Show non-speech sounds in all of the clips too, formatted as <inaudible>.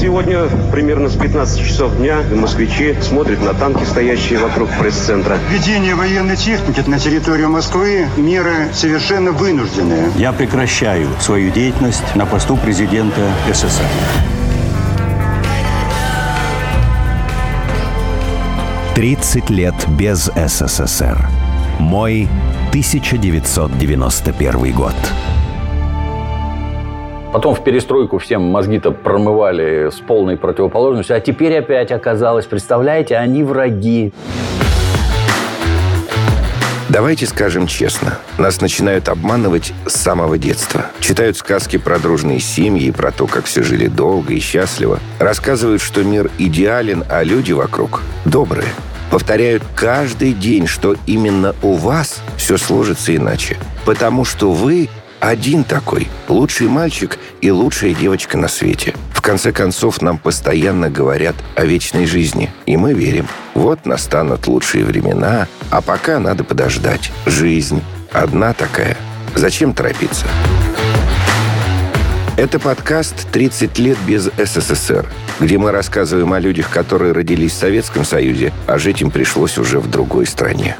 Сегодня примерно с 15 часов дня москвичи смотрят на танки, стоящие вокруг пресс-центра. Введение военной техники на территорию Москвы – меры совершенно вынужденные. Я прекращаю свою деятельность на посту президента СССР. Тридцать лет без СССР. Мой 1991 год. Потом в перестройку всем мозги-то промывали с полной противоположностью, а теперь опять оказалось, представляете, они враги. Давайте скажем честно, нас начинают обманывать с самого детства. Читают сказки про дружные семьи, про то, как все жили долго и счастливо. Рассказывают, что мир идеален, а люди вокруг добрые. Повторяют каждый день, что именно у вас все сложится иначе. Потому что вы один такой. Лучший мальчик и лучшая девочка на свете. В конце концов, нам постоянно говорят о вечной жизни. И мы верим. Вот настанут лучшие времена, а пока надо подождать. Жизнь одна такая. Зачем торопиться? Это подкаст «30 лет без СССР», где мы рассказываем о людях, которые родились в Советском Союзе, а жить им пришлось уже в другой стране.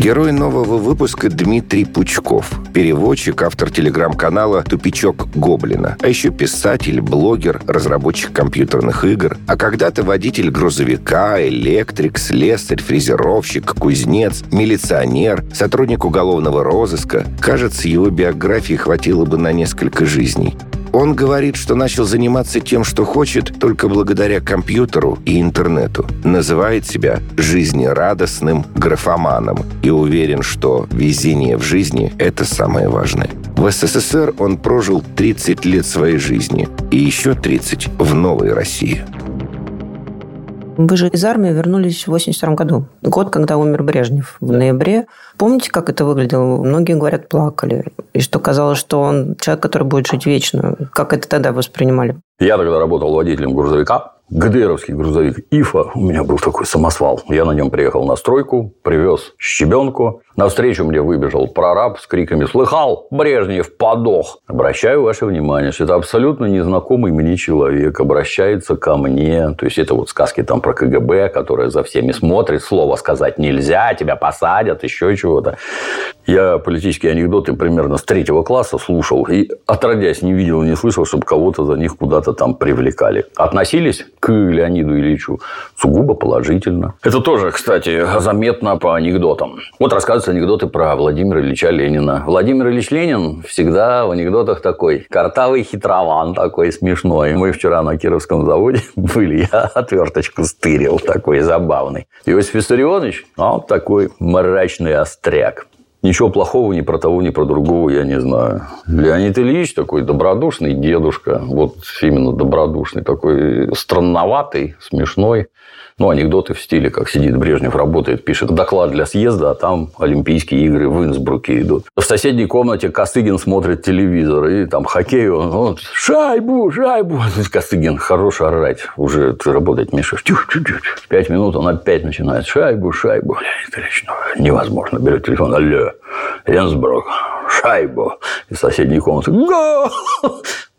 Герой нового выпуска Дмитрий Пучков. Переводчик, автор телеграм-канала «Тупичок Гоблина». А еще писатель, блогер, разработчик компьютерных игр. А когда-то водитель грузовика, электрик, слесарь, фрезеровщик, кузнец, милиционер, сотрудник уголовного розыска. Кажется, его биографии хватило бы на несколько жизней. Он говорит, что начал заниматься тем, что хочет, только благодаря компьютеру и интернету. Называет себя жизнерадостным графоманом и уверен, что везение в жизни – это самое важное. В СССР он прожил 30 лет своей жизни и еще 30 в новой России. Вы же из армии вернулись в 82 году. Год, когда умер Брежнев в ноябре. Помните, как это выглядело? Многие говорят, плакали. И что казалось, что он человек, который будет жить вечно. Как это тогда воспринимали? Я тогда работал водителем грузовика. ГДРовский грузовик ИФА. У меня был такой самосвал. Я на нем приехал на стройку, привез щебенку. Навстречу мне выбежал прораб с криками «Слыхал? Брежнев подох!» Обращаю ваше внимание, что это абсолютно незнакомый мне человек обращается ко мне. То есть, это вот сказки там про КГБ, которая за всеми смотрит, слово сказать нельзя, тебя посадят, еще чего-то. Я политические анекдоты примерно с третьего класса слушал и, отродясь, не видел, не слышал, чтобы кого-то за них куда-то там привлекали. Относились к Леониду Ильичу сугубо положительно. Это тоже, кстати, заметно по анекдотам. Вот рассказываются анекдоты про Владимира Ильича Ленина. Владимир Ильич Ленин всегда в анекдотах такой картавый хитрован такой смешной. Мы вчера на Кировском заводе <laughs> были, я отверточку стырил такой забавный. Иосиф Виссарионович, а он такой мрачный остряк. Ничего плохого ни про того, ни про другого я не знаю. Леонид Ильич такой добродушный дедушка. Вот именно добродушный. Такой странноватый, смешной. Ну, анекдоты в стиле, как сидит Брежнев, работает, пишет доклад для съезда, а там Олимпийские игры в Инсбруке идут. В соседней комнате Косыгин смотрит телевизор, и там хоккей, он, он шайбу, шайбу. <laughs> Косыгин, хорош орать, уже ты работать мешаешь. Тюх, тюх, тюх. Пять минут он опять начинает шайбу, шайбу. Леонид Ильич, ну, невозможно. Берет телефон, алло, Инсбрук, шайбу. Из соседней комнаты, гол!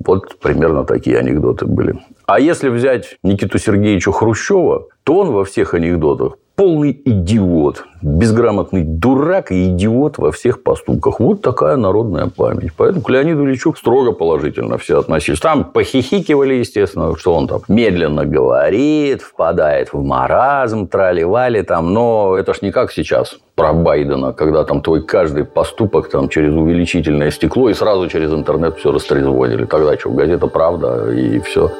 Вот примерно такие анекдоты были. А если взять Никиту Сергеевича Хрущева, то он во всех анекдотах полный идиот, безграмотный дурак и идиот во всех поступках. Вот такая народная память. Поэтому к Леониду Ильичу строго положительно все относились. Там похихикивали, естественно, что он там медленно говорит, впадает в маразм, трали-вали там. Но это ж не как сейчас про Байдена, когда там твой каждый поступок там через увеличительное стекло и сразу через интернет все растрезвонили. Тогда что, газета «Правда» и все.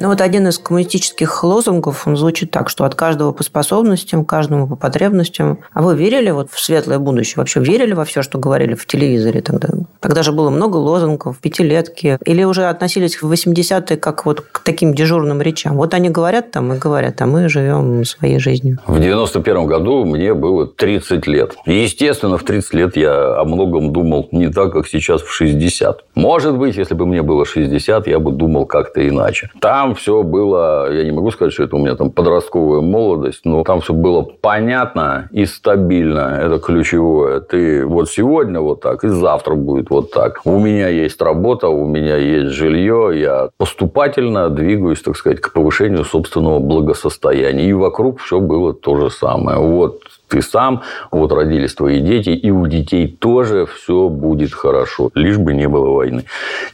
Ну, вот один из коммунистических лозунгов, он звучит так, что от каждого по способностям, каждому по потребностям. А вы верили вот в светлое будущее? Вообще верили во все, что говорили в телевизоре тогда? Тогда же было много лозунгов, пятилетки. Или уже относились в 80-е как вот к таким дежурным речам? Вот они говорят там и говорят, а мы живем своей жизнью. В 91 году мне было 30 лет. И, естественно, в 30 лет я о многом думал не так, как сейчас в 60. Может быть, если бы мне было 60, я бы думал как-то иначе. Там там все было, я не могу сказать, что это у меня там подростковая молодость, но там все было понятно и стабильно. Это ключевое. Ты вот сегодня вот так, и завтра будет вот так. У меня есть работа, у меня есть жилье, я поступательно двигаюсь, так сказать, к повышению собственного благосостояния. И вокруг все было то же самое. Вот ты сам, вот родились твои дети, и у детей тоже все будет хорошо, лишь бы не было войны.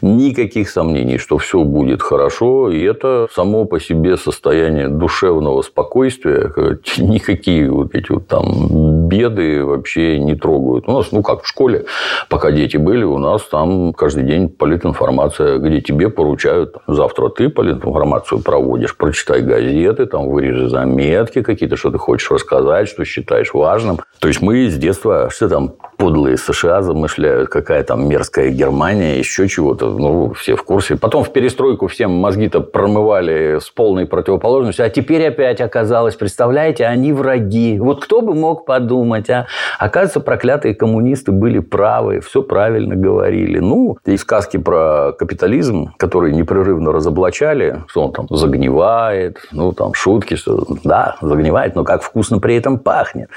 Никаких сомнений, что все будет хорошо, и это само по себе состояние душевного спокойствия, <laughs> никакие вот эти вот там беды вообще не трогают. У нас, ну как в школе, пока дети были, у нас там каждый день политинформация, где тебе поручают, завтра ты политинформацию проводишь, прочитай газеты, там вырежи заметки какие-то, что ты хочешь рассказать, что считаешь важным. То есть мы с детства, что там подлые США замышляют, какая там мерзкая Германия, еще чего-то. Ну, все в курсе. Потом в перестройку всем мозги-то промывали с полной противоположностью. А теперь опять оказалось, представляете, они враги. Вот кто бы мог подумать, а? Оказывается, проклятые коммунисты были правы, все правильно говорили. Ну, и сказки про капитализм, которые непрерывно разоблачали, что он там загнивает, ну, там шутки, что да, загнивает, но как вкусно при этом пахнет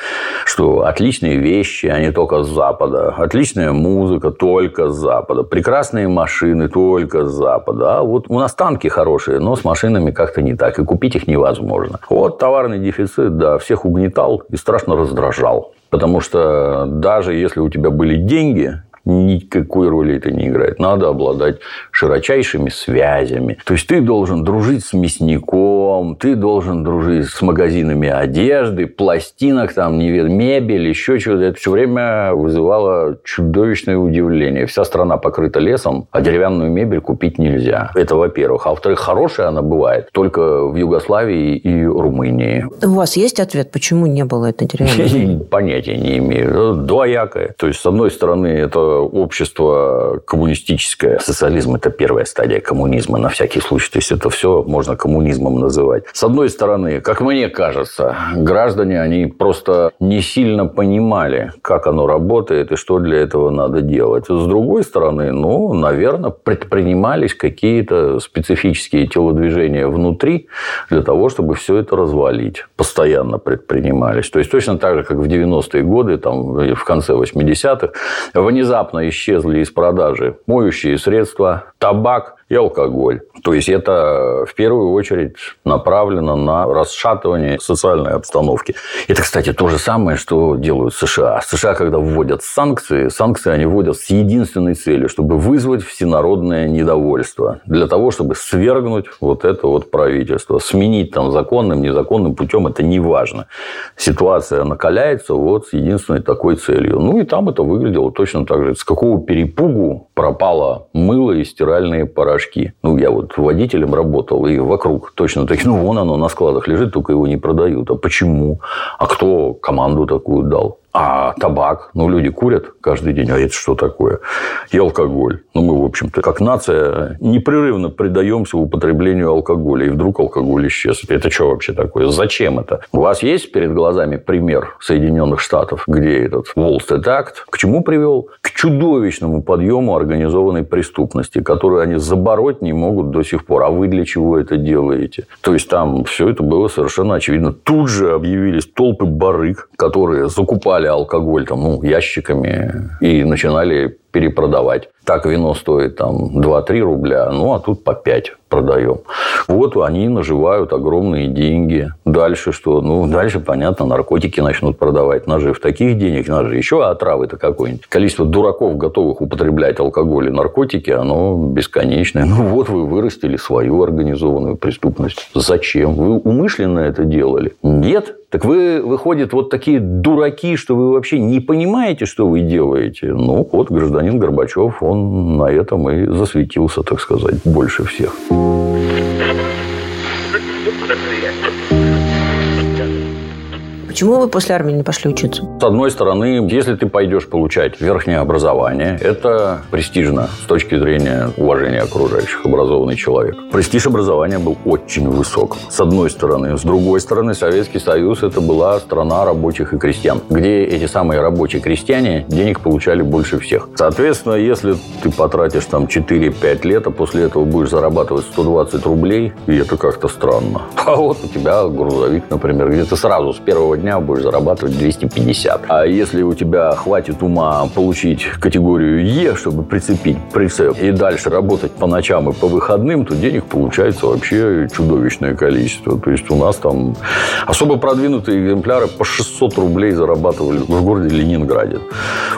что отличные вещи, они только с Запада, отличная музыка только с Запада, прекрасные машины только с Запада. А вот у нас танки хорошие, но с машинами как-то не так, и купить их невозможно. Вот товарный дефицит, да, всех угнетал и страшно раздражал. Потому что даже если у тебя были деньги, никакой роли это не играет. Надо обладать широчайшими связями. То есть, ты должен дружить с мясником, ты должен дружить с магазинами одежды, пластинок, там, не мебель, еще чего-то. Это все время вызывало чудовищное удивление. Вся страна покрыта лесом, а деревянную мебель купить нельзя. Это во-первых. А во-вторых, хорошая она бывает только в Югославии и Румынии. У вас есть ответ, почему не было этой деревянной? <laughs> Понятия не имею. Двоякое. То есть, с одной стороны, это общество коммунистическое. Социализм – это первая стадия коммунизма, на всякий случай. То есть, это все можно коммунизмом называть. С одной стороны, как мне кажется, граждане, они просто не сильно понимали, как оно работает и что для этого надо делать. С другой стороны, ну, наверное, предпринимались какие-то специфические телодвижения внутри для того, чтобы все это развалить. Постоянно предпринимались. То есть, точно так же, как в 90-е годы, там, в конце 80-х, внезапно внезапно исчезли из продажи. Моющие средства, табак и алкоголь. То есть, это в первую очередь направлено на расшатывание социальной обстановки. Это, кстати, то же самое, что делают США. США, когда вводят санкции, санкции они вводят с единственной целью, чтобы вызвать всенародное недовольство. Для того, чтобы свергнуть вот это вот правительство. Сменить там законным, незаконным путем, это не важно. Ситуация накаляется вот с единственной такой целью. Ну, и там это выглядело точно так же. С какого перепугу пропало мыло и стиральные порошки порошки. Ну, я вот водителем работал, и вокруг точно такие, ну, вон оно на складах лежит, только его не продают. А почему? А кто команду такую дал? А табак, ну, люди курят каждый день, а это что такое? И алкоголь. Ну, мы, в общем-то, как нация, непрерывно предаемся употреблению алкоголя, и вдруг алкоголь исчез. Это что вообще такое? Зачем это? У вас есть перед глазами пример Соединенных Штатов, где этот Street Act к чему привел? К чудовищному подъему организованной преступности, которую они забороть не могут до сих пор. А вы для чего это делаете? То есть, там все это было совершенно очевидно. Тут же объявились толпы барыг, которые закупали алкоголь там, ну, ящиками и начинали перепродавать. Так вино стоит там 2-3 рубля, ну а тут по 5 продаем. Вот они наживают огромные деньги. Дальше что? Ну, дальше, понятно, наркотики начнут продавать. Нажив таких денег, нажив еще отравы-то какой-нибудь. Количество дураков, готовых употреблять алкоголь и наркотики, оно бесконечное. Ну, вот вы вырастили свою организованную преступность. Зачем? Вы умышленно это делали? Нет. Так вы, выходит, вот такие дураки, что вы вообще не понимаете, что вы делаете. Ну, вот гражданин Горбачев, он он на этом и засветился, так сказать, больше всех. Почему вы после армии не пошли учиться? С одной стороны, если ты пойдешь получать верхнее образование, это престижно с точки зрения уважения окружающих, образованный человек. Престиж образования был очень высок, с одной стороны. С другой стороны, Советский Союз – это была страна рабочих и крестьян, где эти самые рабочие крестьяне денег получали больше всех. Соответственно, если ты потратишь там 4-5 лет, а после этого будешь зарабатывать 120 рублей, и это как-то странно. <laughs> А вот у тебя грузовик, например, где ты сразу с первого дня будешь зарабатывать 250. А если у тебя хватит ума получить категорию Е, чтобы прицепить прицеп, и дальше работать по ночам и по выходным, то денег получается вообще чудовищное количество. То есть у нас там особо продвинутые экземпляры по 600 рублей зарабатывали в городе Ленинграде.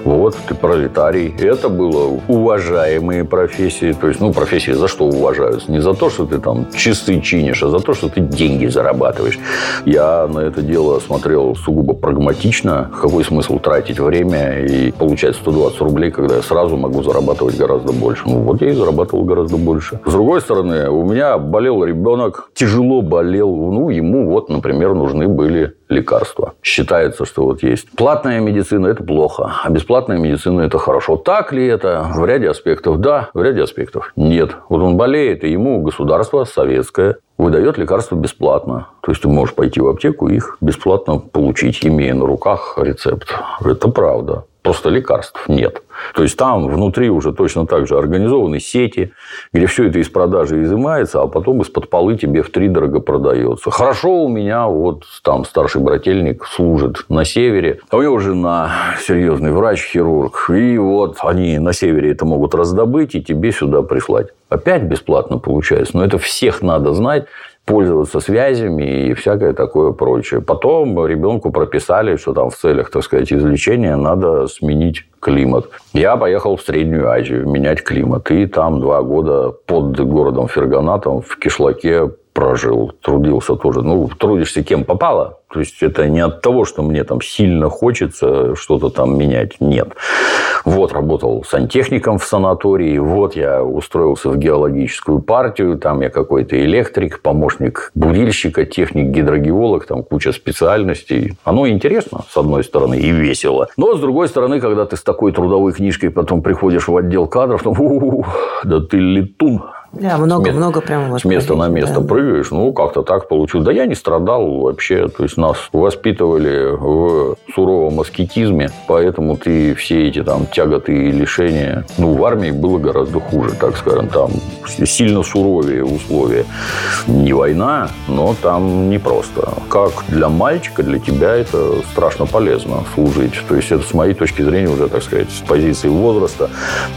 Вот, ты пролетарий. Это было уважаемые профессии. То есть, ну, профессии за что уважаются? Не за то, что ты там часы чинишь, а за то, что ты деньги зарабатываешь. Я на это дело смотрел сугубо прагматично. Какой смысл тратить время и получать 120 рублей, когда я сразу могу зарабатывать гораздо больше? Ну, вот я и зарабатывал гораздо больше. С другой стороны, у меня болел ребенок, тяжело болел. Ну, ему вот, например, нужны были лекарства. Считается, что вот есть платная медицина – это плохо, а бесплатная медицина – это хорошо. Так ли это? В ряде аспектов да, в ряде аспектов нет. Вот он болеет, и ему государство советское выдает лекарства бесплатно. То есть ты можешь пойти в аптеку и их бесплатно получить, имея на руках рецепт. Это правда. Просто лекарств нет. То есть там внутри уже точно так же организованы сети, где все это из продажи изымается, а потом из-под полы тебе в три дорого продается. Хорошо у меня вот там старший брательник служит на севере, а у него жена серьезный врач-хирург, и вот они на севере это могут раздобыть и тебе сюда прислать. Опять бесплатно получается, но это всех надо знать, пользоваться связями и всякое такое прочее. Потом ребенку прописали, что там в целях, так сказать, излечения надо сменить климат. Я поехал в Среднюю Азию менять климат. И там два года под городом Ферганатом в кишлаке прожил, трудился тоже. Ну, трудишься кем попало. То есть, это не от того, что мне там сильно хочется что-то там менять. Нет. Вот, работал сантехником в санатории. Вот, я устроился в геологическую партию. Там я какой-то электрик, помощник бурильщика, техник, гидрогеолог. Там куча специальностей. Оно интересно, с одной стороны, и весело. Но, с другой стороны, когда ты с такой трудовой книжкой потом приходишь в отдел кадров, то, да ты летун. Да, много-много прямо у вас. С места на место да. прыгаешь. Ну, как-то так получилось. Да я не страдал вообще. То есть, нас воспитывали в суровом аскетизме, поэтому ты все эти там тяготы и лишения... Ну, в армии было гораздо хуже, так скажем. Там сильно суровее условия. Не война, но там непросто. Как для мальчика, для тебя это страшно полезно служить. То есть, это с моей точки зрения уже, так сказать, с позиции возраста,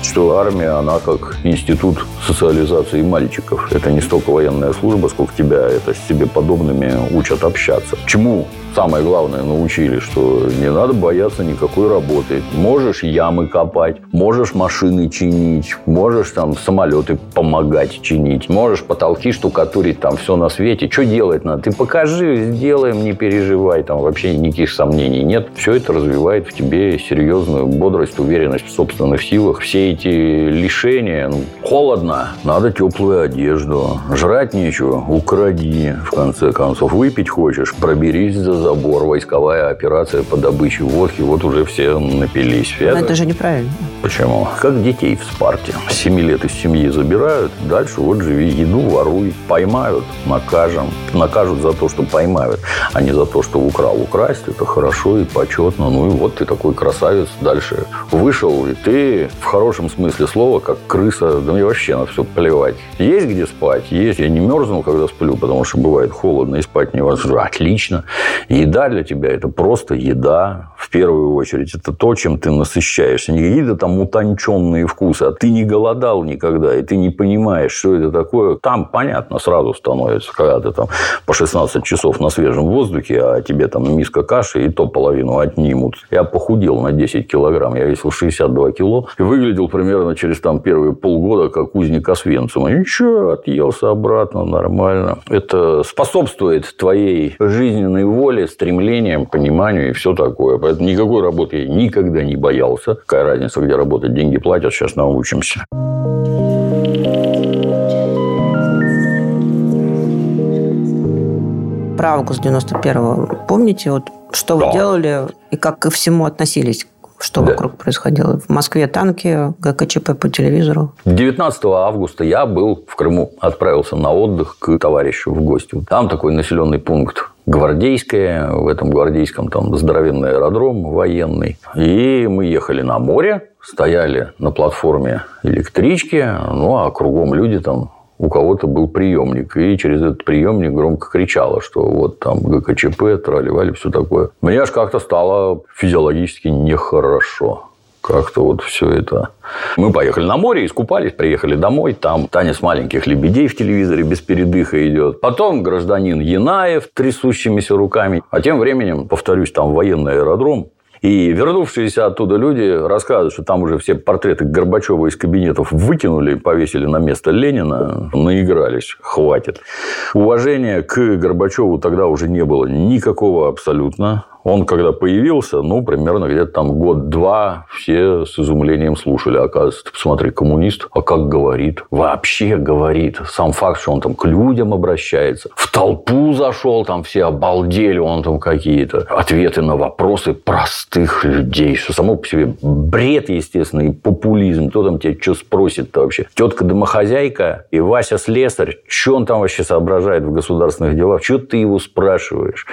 что армия, она как институт социализации организации мальчиков. Это не столько военная служба, сколько тебя это с себе подобными учат общаться. Чему самое главное научили, что не надо бояться никакой работы. Можешь ямы копать, можешь машины чинить, можешь там самолеты помогать чинить, можешь потолки штукатурить, там все на свете. Что делать надо? Ты покажи, сделаем, не переживай, там вообще никаких сомнений нет. Все это развивает в тебе серьезную бодрость, уверенность в собственных силах. Все эти лишения, ну, холодно, надо теплую одежду, жрать нечего, укради, в конце концов, выпить хочешь, проберись за забор, войсковая операция по добыче водки, вот уже все напились. Но это, это же неправильно. Почему? Как детей в Спарте. Семи лет из семьи забирают, дальше вот живи, еду воруй. Поймают, накажем. Накажут за то, что поймают, а не за то, что украл. Украсть – это хорошо и почетно. Ну и вот ты такой красавец. Дальше вышел, и ты в хорошем смысле слова, как крыса, да мне вообще на все плевать. Есть где спать? Есть. Я не мерзну, когда сплю, потому что бывает холодно и спать невозможно. Отлично. Еда для тебя – это просто еда. В первую очередь, это то, чем ты насыщаешься. Не какие-то там утонченные вкусы, а ты не голодал никогда, и ты не понимаешь, что это такое. Там понятно сразу становится, когда ты там по 16 часов на свежем воздухе, а тебе там миска каши, и то половину отнимут. Я похудел на 10 килограмм. Я весил 62 кило. И выглядел примерно через там первые полгода, как узник Освенцима. Ничего, отъелся обратно, нормально. Это способствует твоей жизненной воле, стремлениям, пониманию и все такое. Поэтому никакой работы я никогда не боялся. Какая разница, где работать, деньги платят, сейчас научимся. Про август 91-го. Помните, вот Что вы Да. делали и как ко всему относились? Что Да. вокруг происходило? В Москве танки, ГКЧП по телевизору. 19 августа я был в Крыму, отправился на отдых к товарищу в гости. Там такой населенный пункт Гвардейское, в этом Гвардейском там здоровенный аэродром военный. И мы ехали на море, стояли на платформе электрички, ну а кругом люди там у кого-то был приемник, и через этот приемник громко кричало, что вот там ГКЧП, тролливали, все такое. Мне аж как-то стало физиологически нехорошо. Как-то вот все это. Мы поехали на море, искупались, приехали домой. Там танец маленьких лебедей в телевизоре без передыха идет. Потом гражданин Янаев трясущимися руками. А тем временем, повторюсь, там военный аэродром. И вернувшиеся оттуда люди рассказывают, что там уже все портреты Горбачева из кабинетов выкинули, повесили на место Ленина, наигрались, хватит. Уважения к Горбачеву тогда уже не было никакого абсолютно. Он, когда появился, ну, примерно где-то там год-два все с изумлением слушали. Оказывается, ты посмотри, коммунист, а как говорит? Вообще говорит. Сам факт, что он там к людям обращается. В толпу зашел, там все обалдели, он там какие-то ответы на вопросы простых людей. Что само по себе бред, естественно, и популизм. Кто там тебя что спросит-то вообще? Тетка домохозяйка и Вася слесарь. Что он там вообще соображает в государственных делах? Что ты его спрашиваешь?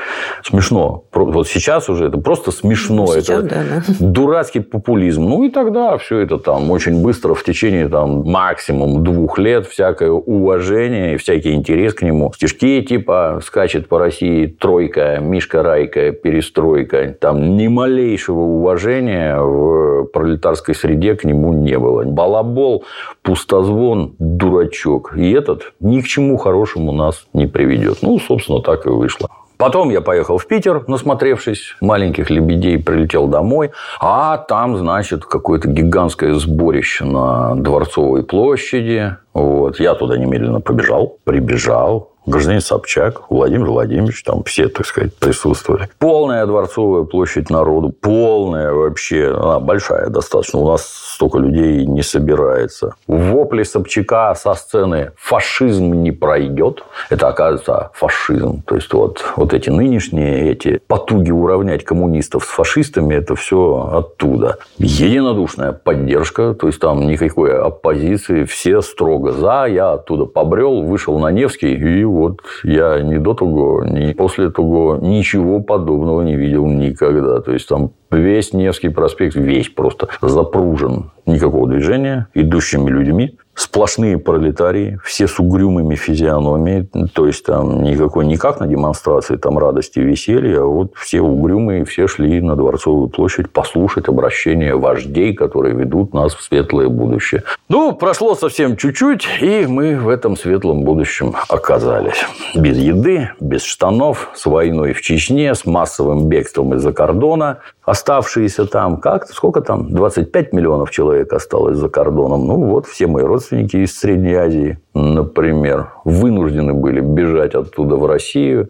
Смешно. Вот сейчас уже это просто смешно. Сейчас, это да, да. дурацкий популизм. Ну и тогда все это там очень быстро в течение там максимум двух лет всякое уважение и всякий интерес к нему. Стишки типа скачет по России тройка, Мишка Райка, перестройка. Там ни малейшего уважения в пролетарской среде к нему не было. Балабол, пустозвон, дурачок. И этот ни к чему хорошему нас не приведет. Ну, собственно, так и вышло. Потом я поехал в Питер, насмотревшись маленьких лебедей, прилетел домой. А там, значит, какое-то гигантское сборище на Дворцовой площади. Вот. Я туда немедленно побежал, прибежал. Гражданин Собчак, Владимир Владимирович, там все, так сказать, присутствовали. Полная Дворцовая площадь народу, полная вообще, она большая достаточно. У нас столько людей не собирается. Вопли Собчака со сцены «фашизм не пройдет». Это, оказывается, фашизм. То есть, вот, вот эти нынешние, эти потуги уравнять коммунистов с фашистами, это все оттуда. Единодушная поддержка, то есть, там никакой оппозиции, все строго за. Я оттуда побрел, вышел на Невский, и вот я ни до того, ни после того ничего подобного не видел никогда. То есть, там весь Невский проспект, весь просто запружен. Никакого движения, идущими людьми. Сплошные пролетарии, все с угрюмыми физиономиями. То есть, там никакой, не как на демонстрации там радости и веселья, а вот все угрюмые, все шли на Дворцовую площадь послушать обращение вождей, которые ведут нас в светлое будущее. Ну, прошло совсем чуть-чуть, и мы в этом светлом будущем оказались. Без еды, без штанов, с войной в Чечне, с массовым бегством из-за кордона. Оставшиеся там, как сколько там, 25 миллионов человек осталось за кордоном. Ну, вот все мои родственники из Средней Азии, например, вынуждены были бежать оттуда в Россию.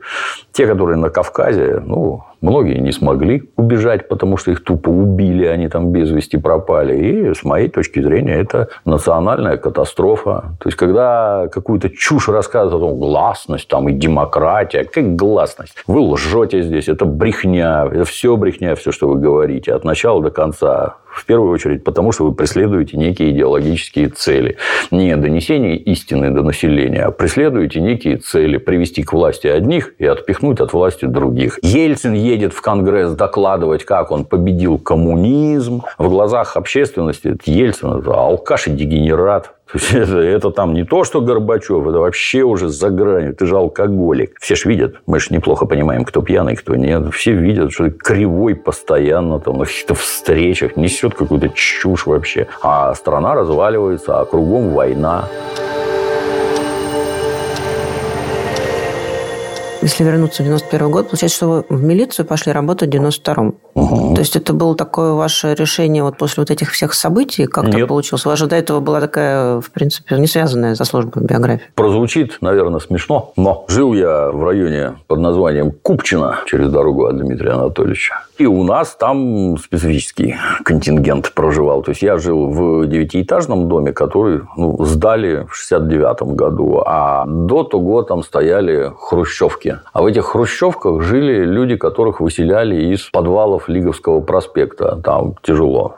Те, которые на Кавказе, ну, многие не смогли убежать, потому что их тупо убили, они там без вести пропали. И с моей точки зрения, это национальная катастрофа. То есть, когда какую-то чушь рассказывают о гласность там и демократия, как гласность? Вы лжете здесь, это брехня, это все брехня, все, что вы говорите, от начала до конца. В первую очередь, потому что вы преследуете некие идеологические цели. Не донесение истины до населения, а преследуете некие цели. Привести к власти одних и отпихнуть от власти других. Ельцин едет в Конгресс докладывать, как он победил коммунизм. В глазах общественности Ельцин – это алкаш и дегенерат. Это, <laughs> это там не то, что Горбачев, это вообще уже за гранью. Ты же алкоголик. Все ж видят. Мы же неплохо понимаем, кто пьяный, кто нет. Все видят, что ты кривой постоянно там, на каких-то встречах. Несет какую-то чушь вообще. А страна разваливается, а кругом война. Если вернуться в 91 год, получается, что вы в милицию пошли работать в 92-м. Угу. То есть, это было такое ваше решение вот после вот этих всех событий? Как так Нет. получилось? У вас же до этого была такая, в принципе, не связанная со службой биография. Прозвучит, наверное, смешно, но жил я в районе под названием Купчино через дорогу от Дмитрия Анатольевича. И у нас там специфический контингент проживал. То есть, я жил в девятиэтажном доме, который ну, сдали в 69 году. А до того там стояли хрущевки хрущевки. А в этих хрущевках жили люди, которых выселяли из подвалов Лиговского проспекта. Там тяжело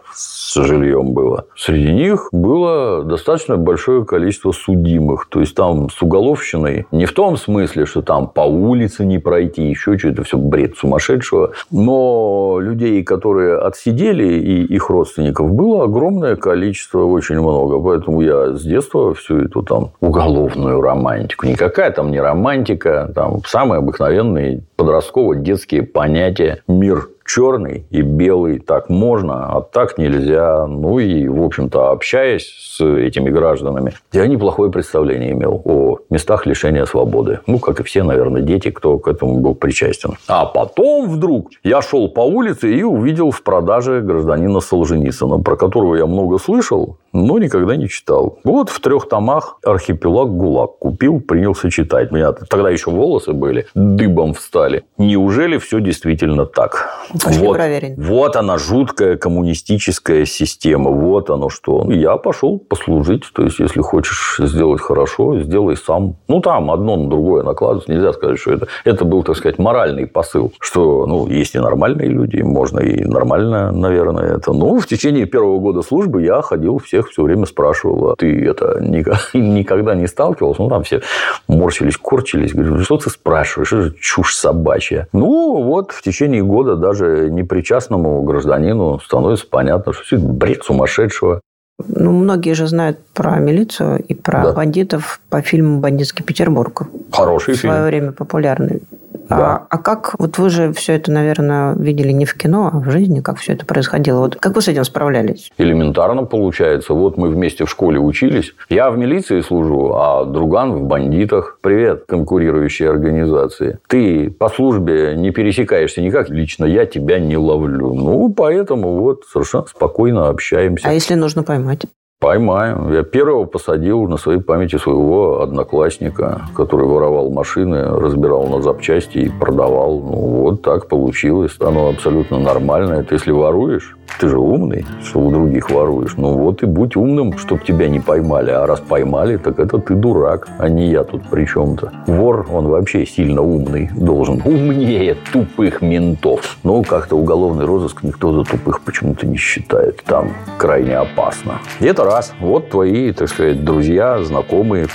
с жильем было. Среди них было достаточно большое количество судимых. То есть, там с уголовщиной не в том смысле, что там по улице не пройти, еще что-то, все бред сумасшедшего. Но людей, которые отсидели, и их родственников было огромное количество, очень много. Поэтому я с детства всю эту там уголовную романтику. Никакая там не романтика, там самые обыкновенные подростково-детские понятия. Мир черный и белый так можно, а так нельзя. Ну и, в общем-то, общаясь с этими гражданами, я неплохое представление имел о местах лишения свободы. Ну, как и все, наверное, дети, кто к этому был причастен. А потом вдруг я шел по улице и увидел в продаже гражданина Солженицына, про которого я много слышал, но никогда не читал. Вот в трех томах «Архипелаг ГУЛАГ» купил, принялся читать. У меня тогда еще волосы были, дыбом встали. Неужели все действительно так? Пошли вот, проверить. вот она, жуткая коммунистическая система. Вот оно что. Я пошел послужить. То есть, если хочешь сделать хорошо, сделай сам. Ну, там одно на другое накладывается. Нельзя сказать, что это... Это был, так сказать, моральный посыл. Что, ну, есть и нормальные люди, можно и нормально, наверное, это. Ну, в течение первого года службы я ходил всех все время спрашивал, а ты это <laughs> никогда не сталкивался? Ну, там все морщились, корчились. Говорю, что ты спрашиваешь? Это же чушь собачья. Ну, вот в течение года даже непричастному гражданину становится понятно, что все это бред сумасшедшего. Ну, многие же знают про милицию и про Да. бандитов по фильму «Бандитский Петербург». Хороший в свое фильм. время популярный. Да. А, а как, вот вы же все это, наверное, видели не в кино, а в жизни, как все это происходило. Вот как вы с этим справлялись? Элементарно получается. Вот мы вместе в школе учились. Я в милиции служу, а друган в бандитах. Привет, конкурирующие организации. Ты по службе не пересекаешься никак. Лично я тебя не ловлю. Ну, поэтому вот совершенно спокойно общаемся. А если нужно поймать? Поймаю. Я первого посадил на своей памяти своего одноклассника, который воровал машины, разбирал на запчасти и продавал. Ну, вот так получилось. Оно абсолютно нормально. Это если воруешь, ты же умный, что у других воруешь. Ну, вот и будь умным, чтобы тебя не поймали. А раз поймали, так это ты дурак, а не я тут при чем-то. Вор, он вообще сильно умный должен. Умнее тупых ментов. Но как-то уголовный розыск никто за тупых почему-то не считает. Там крайне опасно. И это раз. Вот твои, так сказать, друзья, знакомые,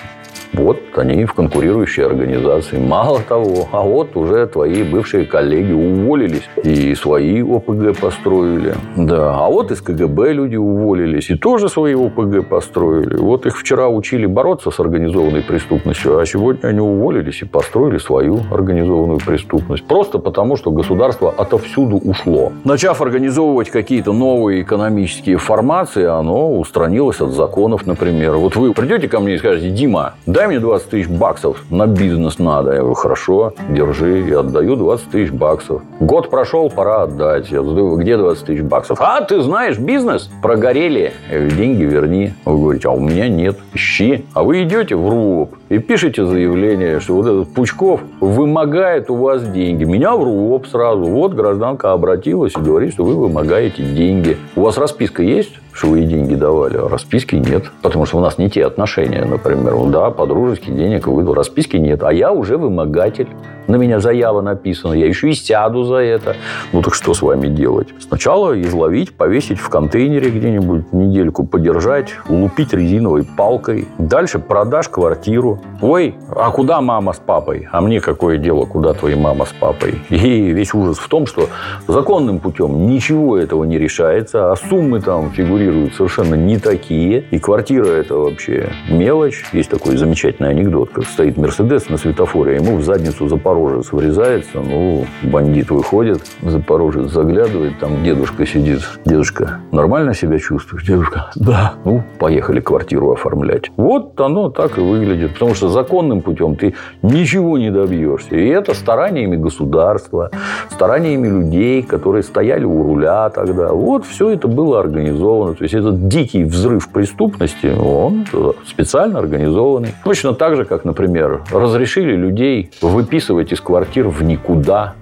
вот они в конкурирующей организации. Мало того, а вот уже твои бывшие коллеги уволились и свои ОПГ построили. Да, а вот из КГБ люди уволились и тоже свои ОПГ построили. Вот их вчера учили бороться с организованной преступностью, а сегодня они уволились и построили свою организованную преступность. Просто потому, что государство отовсюду ушло. Начав организовывать какие-то новые экономические формации, оно устранилось от законов, например. Вот вы придете ко мне и скажете, Дима, дай мне 20 тысяч баксов, на бизнес надо. Я говорю, хорошо, держи, я отдаю 20 тысяч баксов. Год прошел, пора отдать. Я задаю, где 20 тысяч баксов? А, ты знаешь бизнес? Прогорели. Я говорю, деньги верни. Вы говорите, а у меня нет. Ищи. А вы идете в РУОП и пишете заявление, что вот этот Пучков вымогает у вас деньги. Меня в РУОП сразу. Вот гражданка обратилась и говорит, что вы вымогаете деньги. У вас расписка есть? Что вы ей деньги давали, а расписки нет. Потому что у нас не те отношения, например. Ну Да, по-дружески денег выдал, расписки нет. А я уже вымогатель. На меня заява написана. Я еще и сяду за это. Ну, так что с вами делать? Сначала изловить, повесить в контейнере где-нибудь, недельку подержать, лупить резиновой палкой. Дальше продашь квартиру. Ой, а куда мама с папой? А мне какое дело, куда твои мама с папой? И весь ужас в том, что законным путем ничего этого не решается, а суммы там фигурируют совершенно не такие. И квартира это вообще мелочь. Есть такой замечательный анекдот, как стоит Мерседес на светофоре, ему в задницу Запорожец врезается, ну, бандит выходит, Запорожец заглядывает, там дедушка сидит. Дедушка, нормально себя чувствуешь? Дедушка, да. Ну, поехали квартиру оформлять. Вот оно так и выглядит. Потому что законным путем ты ничего не добьешься. И это стараниями государства, стараниями людей, которые стояли у руля тогда. Вот все это было организовано. То есть, этот дикий взрыв преступности, он специально организованный. Точно так же, как, например, разрешили людей выписывать из квартир в никуда.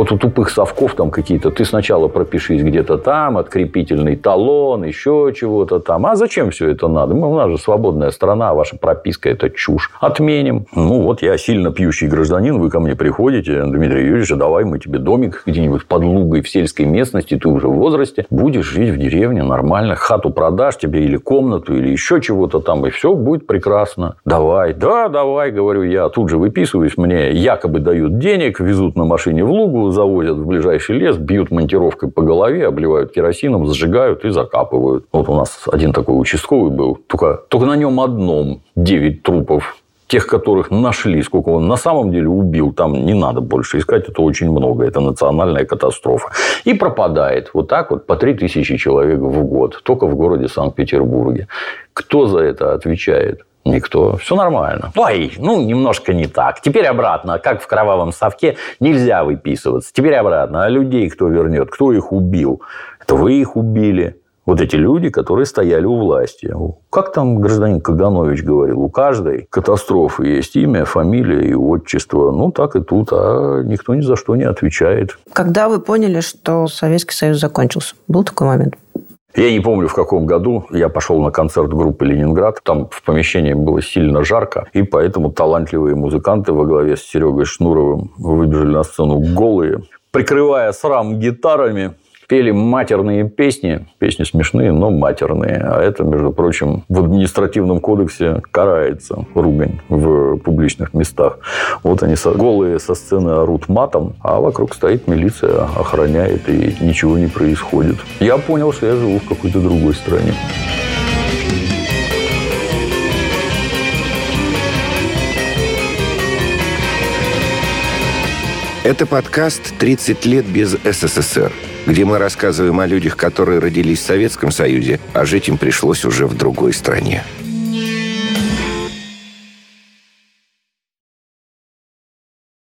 Вот у тупых совков там какие-то, ты сначала пропишись где-то там, открепительный талон, еще чего-то там. А зачем все это надо? Мы, у нас же свободная страна, ваша прописка – это чушь. Отменим. Ну, вот я сильно пьющий гражданин, вы ко мне приходите, Дмитрий Юрьевич, а давай мы тебе домик где-нибудь под лугой в сельской местности, ты уже в возрасте, будешь жить в деревне нормально, хату продашь тебе или комнату, или еще чего-то там, и все будет прекрасно. Давай. Да, давай, говорю я. Тут же выписываюсь, мне якобы дают денег, везут на машине в лугу, завозят в ближайший лес, бьют монтировкой по голове, обливают керосином, зажигают и закапывают. Вот у нас один такой участковый был, только, только на нем одном 9 трупов тех, которых нашли, сколько он на самом деле убил, там не надо больше искать, это очень много, это национальная катастрофа. И пропадает вот так вот по 3000 человек в год, только в городе Санкт-Петербурге. Кто за это отвечает? Никто. Все нормально. Ой, ну, немножко не так. Теперь обратно. Как в кровавом совке нельзя выписываться. Теперь обратно. А людей кто вернет? Кто их убил? Это вы их убили. Вот эти люди, которые стояли у власти. Как там гражданин Каганович говорил, у каждой катастрофы есть имя, фамилия и отчество. Ну, так и тут, а никто ни за что не отвечает. Когда вы поняли, что Советский Союз закончился? Был такой момент? Я не помню, в каком году я пошел на концерт группы «Ленинград». Там в помещении было сильно жарко, и поэтому талантливые музыканты во главе с Серегой Шнуровым выбежали на сцену голые, прикрывая срам гитарами, пели матерные песни. Песни смешные, но матерные. А это, между прочим, в административном кодексе карается ругань в публичных местах. Вот они голые со сцены орут матом, а вокруг стоит милиция, охраняет, и ничего не происходит. Я понял, что я живу в какой-то другой стране. Это подкаст «30 лет без СССР», где мы рассказываем о людях, которые родились в Советском Союзе, а жить им пришлось уже в другой стране.